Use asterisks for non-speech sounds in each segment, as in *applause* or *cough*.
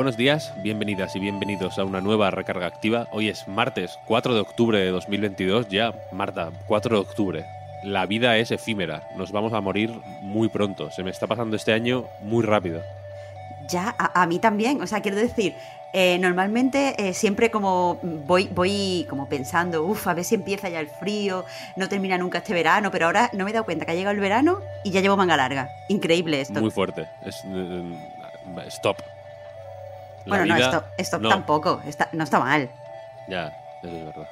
Buenos días, bienvenidas y bienvenidos a una nueva recarga activa. Hoy es martes 4 de octubre de 2022, ya Marta, 4 de octubre. La vida es efímera, nos vamos a morir muy pronto. Se me está pasando este año muy rápido. Ya, a, a mí también. O sea, quiero decir, eh, normalmente eh, siempre como voy, voy como pensando, uff, a ver si empieza ya el frío, no termina nunca este verano, pero ahora no me he dado cuenta que ha llegado el verano y ya llevo manga larga. Increíble esto. Muy fuerte. Es, eh, stop. La bueno, no, esto, esto no. tampoco, está, no está mal. Ya, eso es verdad.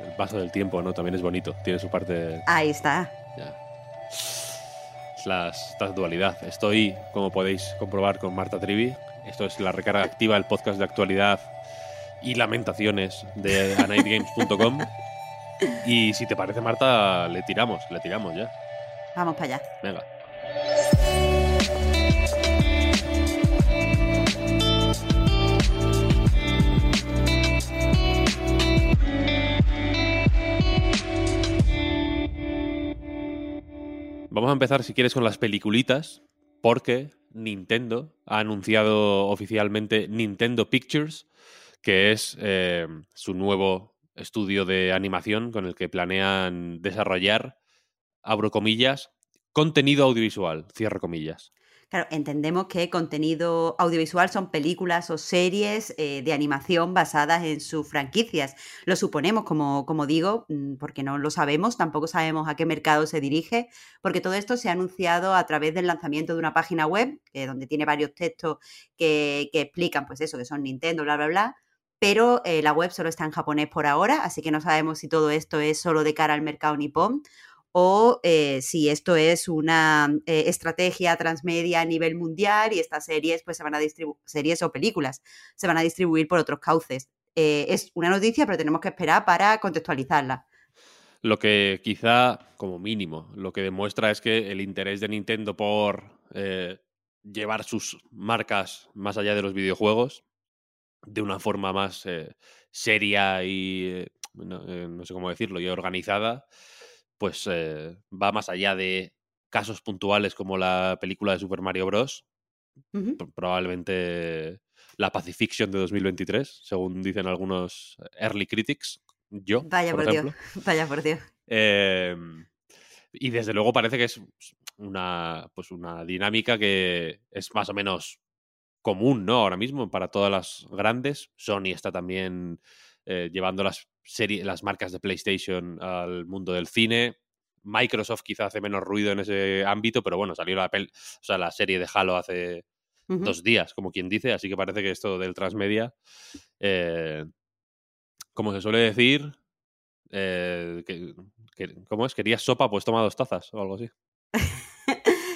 El paso del tiempo, ¿no? También es bonito. Tiene su parte. Ahí está. Ya. Es la, esta dualidad. Estoy, como podéis comprobar, con Marta Trivi. Esto es la recarga activa, el podcast de actualidad y lamentaciones de anightgames.com. *laughs* Y si te parece, Marta, le tiramos, le tiramos ya. Vamos para allá. Venga. Vamos a empezar, si quieres, con las peliculitas, porque Nintendo ha anunciado oficialmente Nintendo Pictures, que es eh, su nuevo estudio de animación con el que planean desarrollar, abro comillas, contenido audiovisual, cierro comillas. Claro, entendemos que contenido audiovisual son películas o series eh, de animación basadas en sus franquicias. Lo suponemos, como, como digo, mm, porque no lo sabemos, tampoco sabemos a qué mercado se dirige, porque todo esto se ha anunciado a través del lanzamiento de una página web, eh, donde tiene varios textos que, explican, pues eso, que son Nintendo, bla, bla, bla. Pero eh, la web solo está en japonés por ahora, así que no sabemos si todo esto es solo de cara al mercado nipón o eh, si esto es una eh, estrategia transmedia a nivel mundial y estas series pues se van a series o películas, se van a distribuir por otros cauces. Eh, es una noticia, pero tenemos que esperar para contextualizarla. Lo que quizá, como mínimo, lo que demuestra es que el interés de Nintendo por llevar sus marcas más allá de los videojuegos de una forma más seria y, no sé cómo decirlo, y organizada, pues eh, va más allá de casos puntuales como la película de Super Mario Bros. Probablemente la Pacifiction de 2023, según dicen algunos early critics. Yo, Vaya por. Dios, *laughs* vaya por Dios. Eh, y desde luego parece que es una, pues una dinámica que es más o menos común, ¿no? Ahora mismo para todas las grandes. Sony está también eh, llevando las, serie- las marcas de PlayStation al mundo del cine. Microsoft quizá hace menos ruido en ese ámbito, pero bueno, salió la, pel- o sea, la serie de Halo hace dos días, como quien dice, así que parece que esto del transmedia, eh, como se suele decir, eh, que, que- ¿cómo es? ¿Querías sopa? Pues toma dos tazas o algo así. *laughs*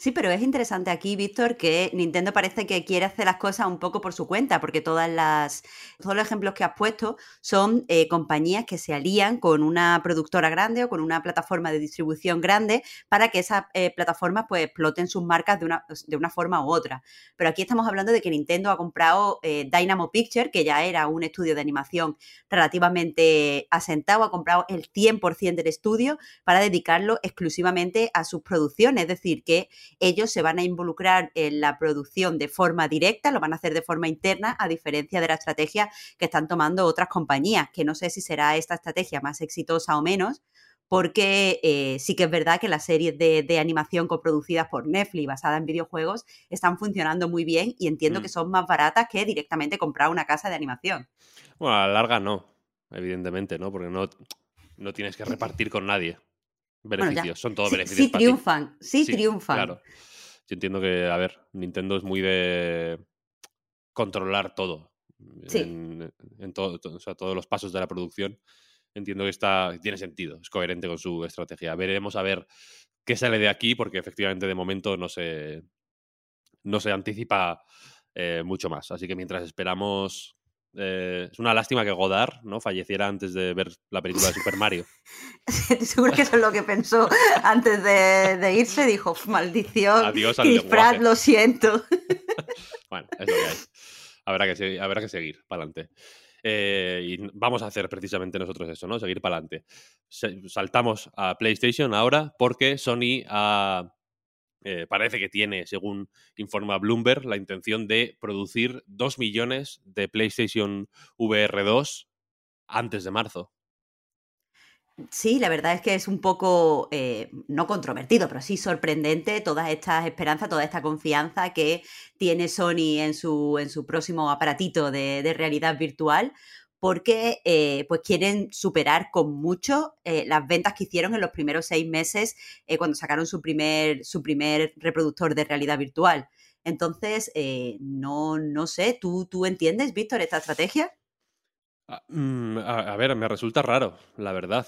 Sí, pero es interesante aquí, Víctor, que Nintendo parece que quiere hacer las cosas un poco por su cuenta, porque todas las, todos los ejemplos que has puesto son eh, compañías que se alían con una productora grande o con una plataforma de distribución grande para que esas eh, plataformas pues, exploten sus marcas de una, de una forma u otra. Pero aquí estamos hablando de que Nintendo ha comprado eh, Dynamo Picture, que ya era un estudio de animación relativamente asentado, ha comprado el 100% del estudio para dedicarlo exclusivamente a sus producciones, es decir, que ellos se van a involucrar en la producción de forma directa, lo van a hacer de forma interna, a diferencia de la estrategia que están tomando otras compañías, que no sé si será esta estrategia más exitosa o menos, porque eh, sí que es verdad que las series de, de animación coproducidas por Netflix basadas en videojuegos están funcionando muy bien y entiendo Mm. que son más baratas que directamente comprar una casa de animación. Bueno, a la larga no, evidentemente, ¿no? Porque no, no tienes que repartir con nadie Bueno, beneficios, son todos Sí, beneficios sí para ti. triunfan, sí, Sí, triunfan. Claro. Yo entiendo que, a ver, Nintendo es muy de controlar todo. Sí. En, en todo, to- o sea, todos los pasos de la producción. Entiendo que está, tiene sentido, es coherente con su estrategia. Veremos a ver qué sale de aquí, porque efectivamente de momento no se, no se anticipa eh, mucho más. Así que mientras esperamos eh, es una lástima que Godard ¿no? falleciera antes de ver la película de Super Mario. *laughs* Seguro que eso es lo que pensó antes de, irse. Dijo, maldición, Adiós Chris Pratt, lo siento. *laughs* bueno, es lo que hay. Habrá que, habrá que seguir para adelante. Eh, y vamos a hacer precisamente nosotros eso, ¿no? Seguir para adelante. Saltamos a PlayStation ahora porque Sony ha eh, parece que tiene, según informa Bloomberg, la intención de producir 2 millones de PlayStation VR 2 antes de marzo. Sí, la verdad es que es un poco, eh, no controvertido, pero sí sorprendente todas estas esperanzas, toda esta confianza que tiene Sony en su, en su próximo aparatito de realidad virtual, porque eh, pues quieren superar con mucho eh, las ventas que hicieron en los primeros seis meses eh, cuando sacaron su primer, su primer reproductor de realidad virtual. Entonces, no, no sé, ¿tú, ¿tú entiendes, Víctor, esta estrategia? Ah, mm, a, ver, me resulta raro, la verdad.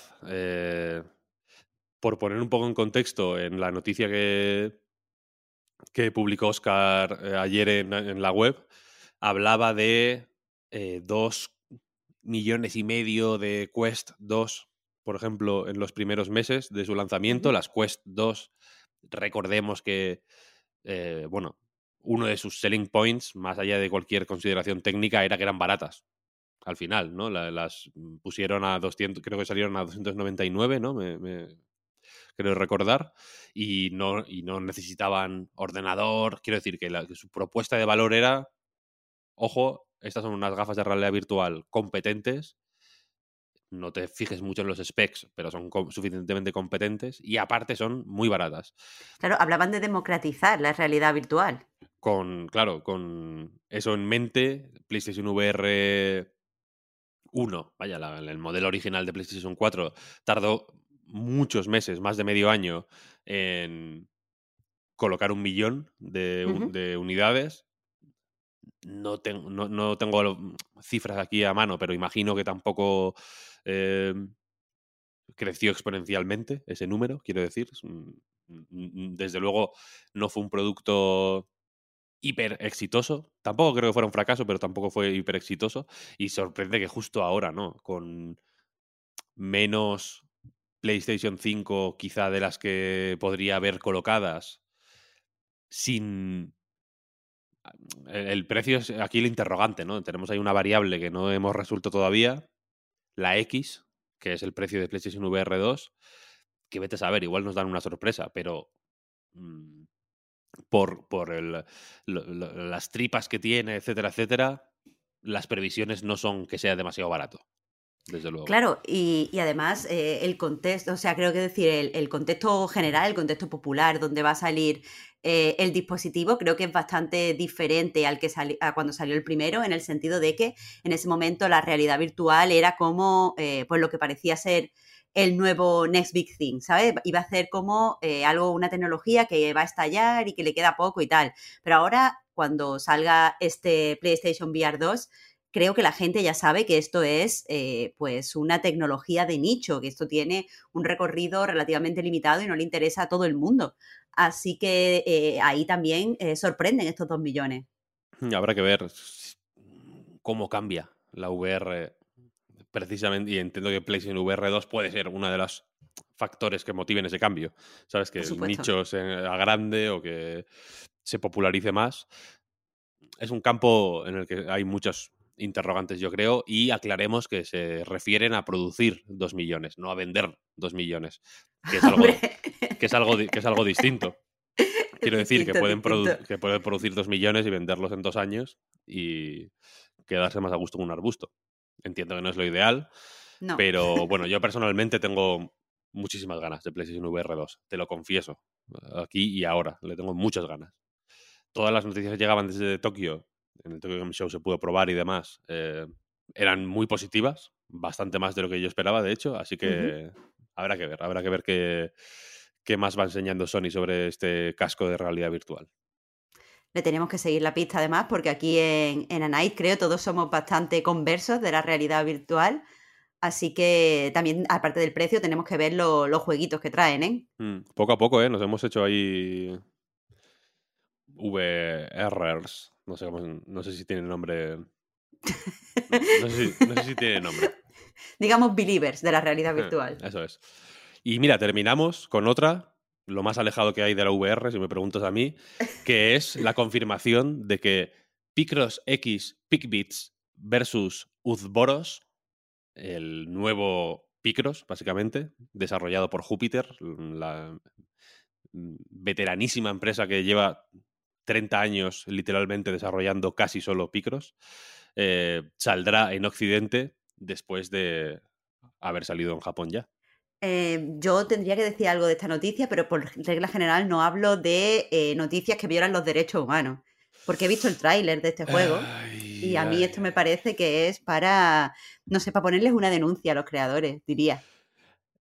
por poner un poco en contexto, en la noticia que, que publicó Oscar ayer en, la web, hablaba de dos millones y medio de Quest 2, por ejemplo, en los primeros meses de su lanzamiento. Las Quest 2, recordemos que, eh, bueno, uno de sus selling points, más allá de cualquier consideración técnica, era que eran baratas. Al final, ¿no? las pusieron a 200, creo que salieron a 299, ¿no? Me, creo recordar, y no, y no necesitaban ordenador. Quiero decir que, que su propuesta de valor era, ojo, estas son unas gafas de realidad virtual competentes. No te fijes mucho en los specs, pero son suficientemente competentes y aparte son muy baratas. Claro, hablaban de democratizar la realidad virtual. Con, claro, con eso en mente, PlayStation VR 1, vaya, el modelo original de PlayStation 4, tardó muchos meses, más de medio año, en colocar un millón de unidades no, tengo, no, tengo cifras aquí a mano, pero imagino que tampoco eh, creció exponencialmente ese número, quiero decir. Desde luego no fue un producto hiper exitoso. Tampoco creo que fuera un fracaso, pero tampoco fue hiper exitoso. Y sorprende que justo ahora, ¿no? Con menos PlayStation 5 quizá de las que podría haber colocadas, sin el precio es aquí el interrogante, ¿no? Tenemos ahí una variable que no hemos resuelto todavía, la X, que es el precio de PlayStation VR 2, que vete a saber, igual nos dan una sorpresa, pero mm, por, por el, las tripas que tiene, etcétera, etcétera, las previsiones no son que sea demasiado barato desde luego. Claro, y, además eh, el contexto, o sea, creo que decir, el, contexto general, el contexto popular, donde va a salir eh, el dispositivo, creo que es bastante diferente al que a cuando salió el primero, en el sentido de que en ese momento la realidad virtual era como eh, pues lo que parecía ser el nuevo Next Big Thing, ¿sabes? Iba a ser como algo, una tecnología que va a estallar y que le queda poco y tal. Pero ahora, cuando salga este PlayStation VR 2, creo que la gente ya sabe que esto es eh, pues una tecnología de nicho, que esto tiene un recorrido relativamente limitado y no le interesa a todo el mundo. Así que eh, ahí también eh, sorprenden estos dos millones. Habrá que ver cómo cambia la VR precisamente, y entiendo que PlayStation VR 2 puede ser uno de los factores que motiven ese cambio. Sabes, que el nicho se agrande o que se popularice más. Es un campo en el que hay muchos interrogantes, yo creo, y aclaremos que se refieren a producir dos millones, no a vender dos millones, que es *laughs* algo, que es algo, que es algo distinto. Quiero decir que pueden, que pueden producir dos millones y venderlos en dos años y quedarse más a gusto con un arbusto. Entiendo que no es lo ideal, pero bueno, yo *laughs* personalmente tengo muchísimas ganas de PlayStation VR 2, te lo confieso, aquí y ahora, le tengo muchas ganas. Todas las noticias que llegaban desde Tokio en el Tokyo Game Show se pudo probar y demás, eh, eran muy positivas, bastante más de lo que yo esperaba, de hecho, así que habrá que ver, habrá que ver qué, qué más va enseñando Sony sobre este casco de realidad virtual le tenemos que seguir la pista además, porque aquí en, en Anite creo todos somos bastante conversos de la realidad virtual. Así que también, aparte del precio, tenemos que ver los jueguitos que traen, ¿eh? Mm, poco a poco, ¿eh? Nos hemos hecho ahí VRs. No sé, no sé si tiene nombre. No sé, si, no sé si tiene nombre. *laughs* Digamos believers de la realidad Eh, virtual. Eso es. Y mira, terminamos con otra, lo más alejado que hay de la VR, si me preguntas a mí, que es la confirmación de que Picross X Pickbits versus Uzboros, el nuevo Picross, básicamente, desarrollado por Júpiter, la veteranísima empresa que lleva 30 años literalmente desarrollando casi solo Picross, eh, saldrá en Occidente después de haber salido en Japón ya. Eh, yo tendría que decir algo de esta noticia, pero por regla general no hablo de eh, noticias que violan los derechos humanos. Porque he visto el tráiler de este juego Ay, y a mí ay. esto me parece que es para, no sé, para ponerles una denuncia a los creadores, diría.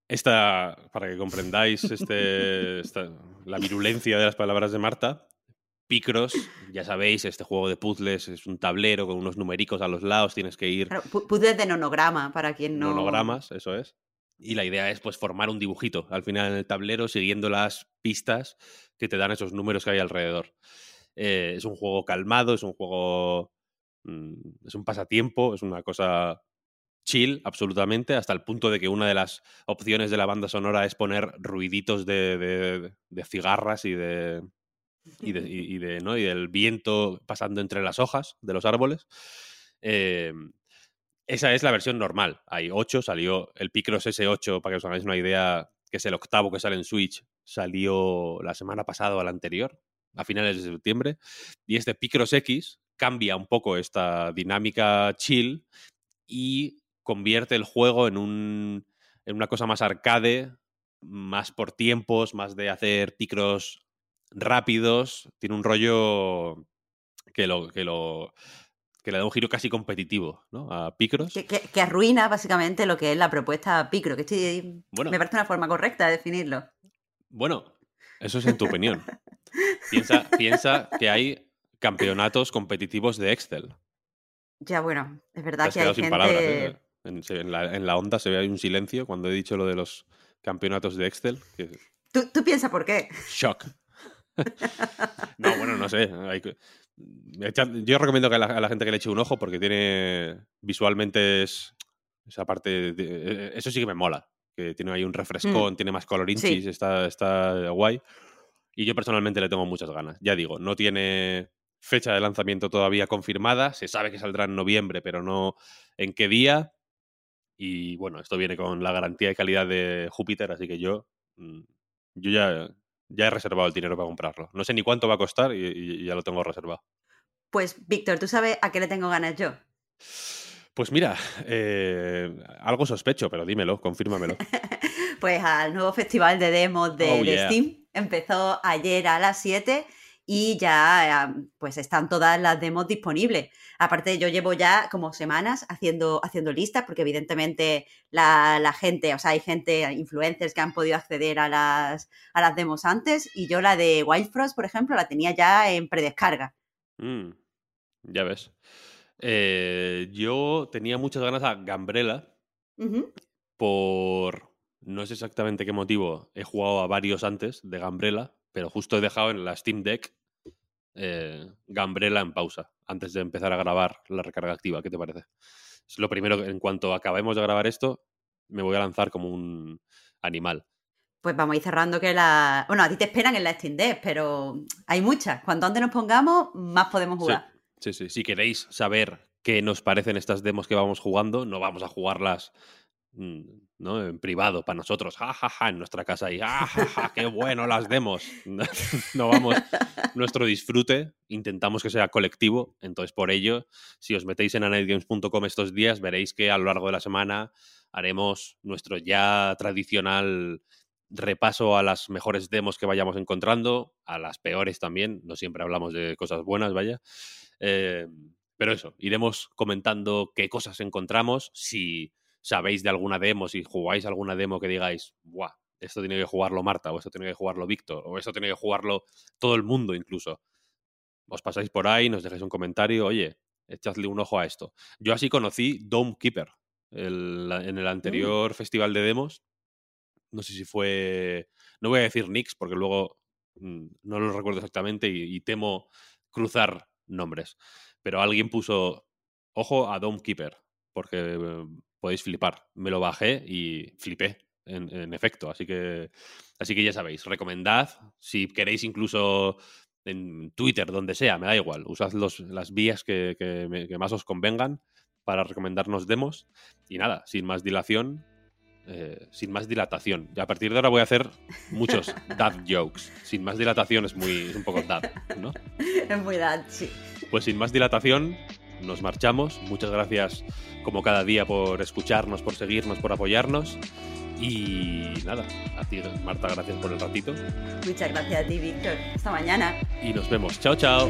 Esta, para que comprendáis este, esta- la virulencia de las palabras de Marta, Picross, ya sabéis, este juego de puzzles es un tablero con unos numericos a los lados, tienes que ir Claro, pu- puzzles de nonograma, para quien no... monogramas, eso es. Y la idea es pues formar un dibujito al final en el tablero siguiendo las pistas que te dan esos números que hay alrededor. Eh, es un juego calmado, es un juego... mm, es un pasatiempo, es una cosa chill absolutamente, hasta el punto de que una de las opciones de la banda sonora es poner ruiditos de, de- de cigarras y de... Y, de- *laughs* y- y de, ¿no? y del viento pasando entre las hojas de los árboles. Eh, esa es la versión normal. Hay 8, salió el Picross S8, para que os hagáis una idea, que es el octavo que sale en Switch, salió la semana pasada o la anterior, a finales de septiembre. Y este Picross X cambia un poco esta dinámica chill y convierte el juego en, un, en una cosa más arcade, más por tiempos, más de hacer Picross rápidos. Tiene un rollo que lo, que lo que le da un giro casi competitivo ¿no? a Picross. Que, que- que arruina básicamente lo que es la propuesta Picro, que estoy- Bueno. me parece una forma correcta de definirlo. Bueno, eso es en tu opinión. *laughs* Piensa, piensa que hay campeonatos competitivos de Excel. Ya, bueno, es Te verdad has que hay quedado sin gente... palabras. ¿eh? En, en la, en la onda se ve un silencio cuando he dicho lo de los campeonatos de Excel. Que, ¿Tú, tú piensas por qué? shock. No, bueno, no sé. hay que- yo recomiendo que a la, a la gente que le eche un ojo porque tiene visualmente es esa parte. de- eh, eso sí que me mola. Que tiene ahí un refrescón, tiene más colorinchis, está, está guay. Y yo personalmente le tengo muchas ganas. Ya digo, no tiene fecha de lanzamiento todavía confirmada. Se sabe que saldrá en noviembre, pero no en qué día. Y bueno, esto viene con la garantía de calidad de Júpiter, así que yo, mm, yo ya, ya he reservado el dinero para comprarlo. No sé ni cuánto va a costar y, y ya lo tengo reservado. Pues, Víctor, ¿tú sabes a qué le tengo ganas yo? Pues mira, eh, algo sospecho, pero dímelo, confírmamelo. *laughs* Pues al nuevo festival de demos de, Oh, de yeah. Steam. Empezó ayer a las 7 y ya eh, pues están todas las demos disponibles. Aparte, yo llevo ya como semanas haciendo, haciendo listas, porque evidentemente la, la gente, o sea, hay gente, influencers que han podido acceder a las, a las demos antes, y yo la de Wild Frost, por ejemplo, la tenía ya en predescarga. Mm, ya ves. Eh, yo tenía muchas ganas a Gambrela Ujú. por no sé exactamente qué motivo. He jugado a varios antes de Gambrela, pero justo he dejado en la Steam Deck eh, Gambrela en pausa antes de empezar a grabar la recarga activa. ¿Qué te parece? Es lo primero que en cuanto acabemos de grabar esto, me voy a lanzar como un animal. Pues vamos a ir cerrando que la... Bueno, a ti te esperan en la Steam Deck, pero hay muchas. Cuanto antes nos pongamos, más podemos jugar. sí, sí. Si queréis saber qué nos parecen estas demos que vamos jugando, no vamos a jugarlas ¿no? en privado para nosotros, ja, ja, ja, en nuestra casa y ja, ja, ja, qué bueno las demos. *laughs* no vamos, *laughs* nuestro disfrute intentamos que sea colectivo, entonces por ello, si os metéis en anightgames.com estos días, veréis que a lo largo de la semana haremos nuestro ya tradicional repaso a las mejores demos que vayamos encontrando, a las peores también, no siempre hablamos de cosas buenas, vaya. Eh, pero eso, iremos comentando qué cosas encontramos, si sabéis de alguna demo, si jugáis alguna demo que digáis, ¡buah! Esto tiene que jugarlo Marta, o esto tiene que jugarlo Víctor, o esto tiene que jugarlo todo el mundo incluso. Os pasáis por ahí, nos dejáis un comentario, oye, echadle un ojo a esto. Yo así conocí Dome Keeper, en el anterior festival de demos. No sé si fue. No voy a decir Nix, porque luego mm, no lo recuerdo exactamente y, temo cruzar nombres. Pero alguien puso ojo a Dome Keeper, porque eh, podéis flipar. Me lo bajé y flipé, en, efecto. Así que, así que ya sabéis, recomendad. Si queréis incluso en Twitter, donde sea, me da igual. Usad los, las vías que, que más os convengan para recomendarnos demos. Y nada, sin más dilación, eh, sin más dilatación. Y a partir de ahora voy a hacer muchos *laughs* dad jokes. Sin más dilatación es muy un poco dad, ¿no? *laughs* Es muy dad, sí. Pues sin más dilatación, nos marchamos. Muchas gracias, como cada día, por escucharnos, por seguirnos, por apoyarnos. Y nada, a ti, Marta, gracias por el ratito. Muchas gracias a ti, Víctor. Hasta mañana. Y nos vemos. Chao, chao.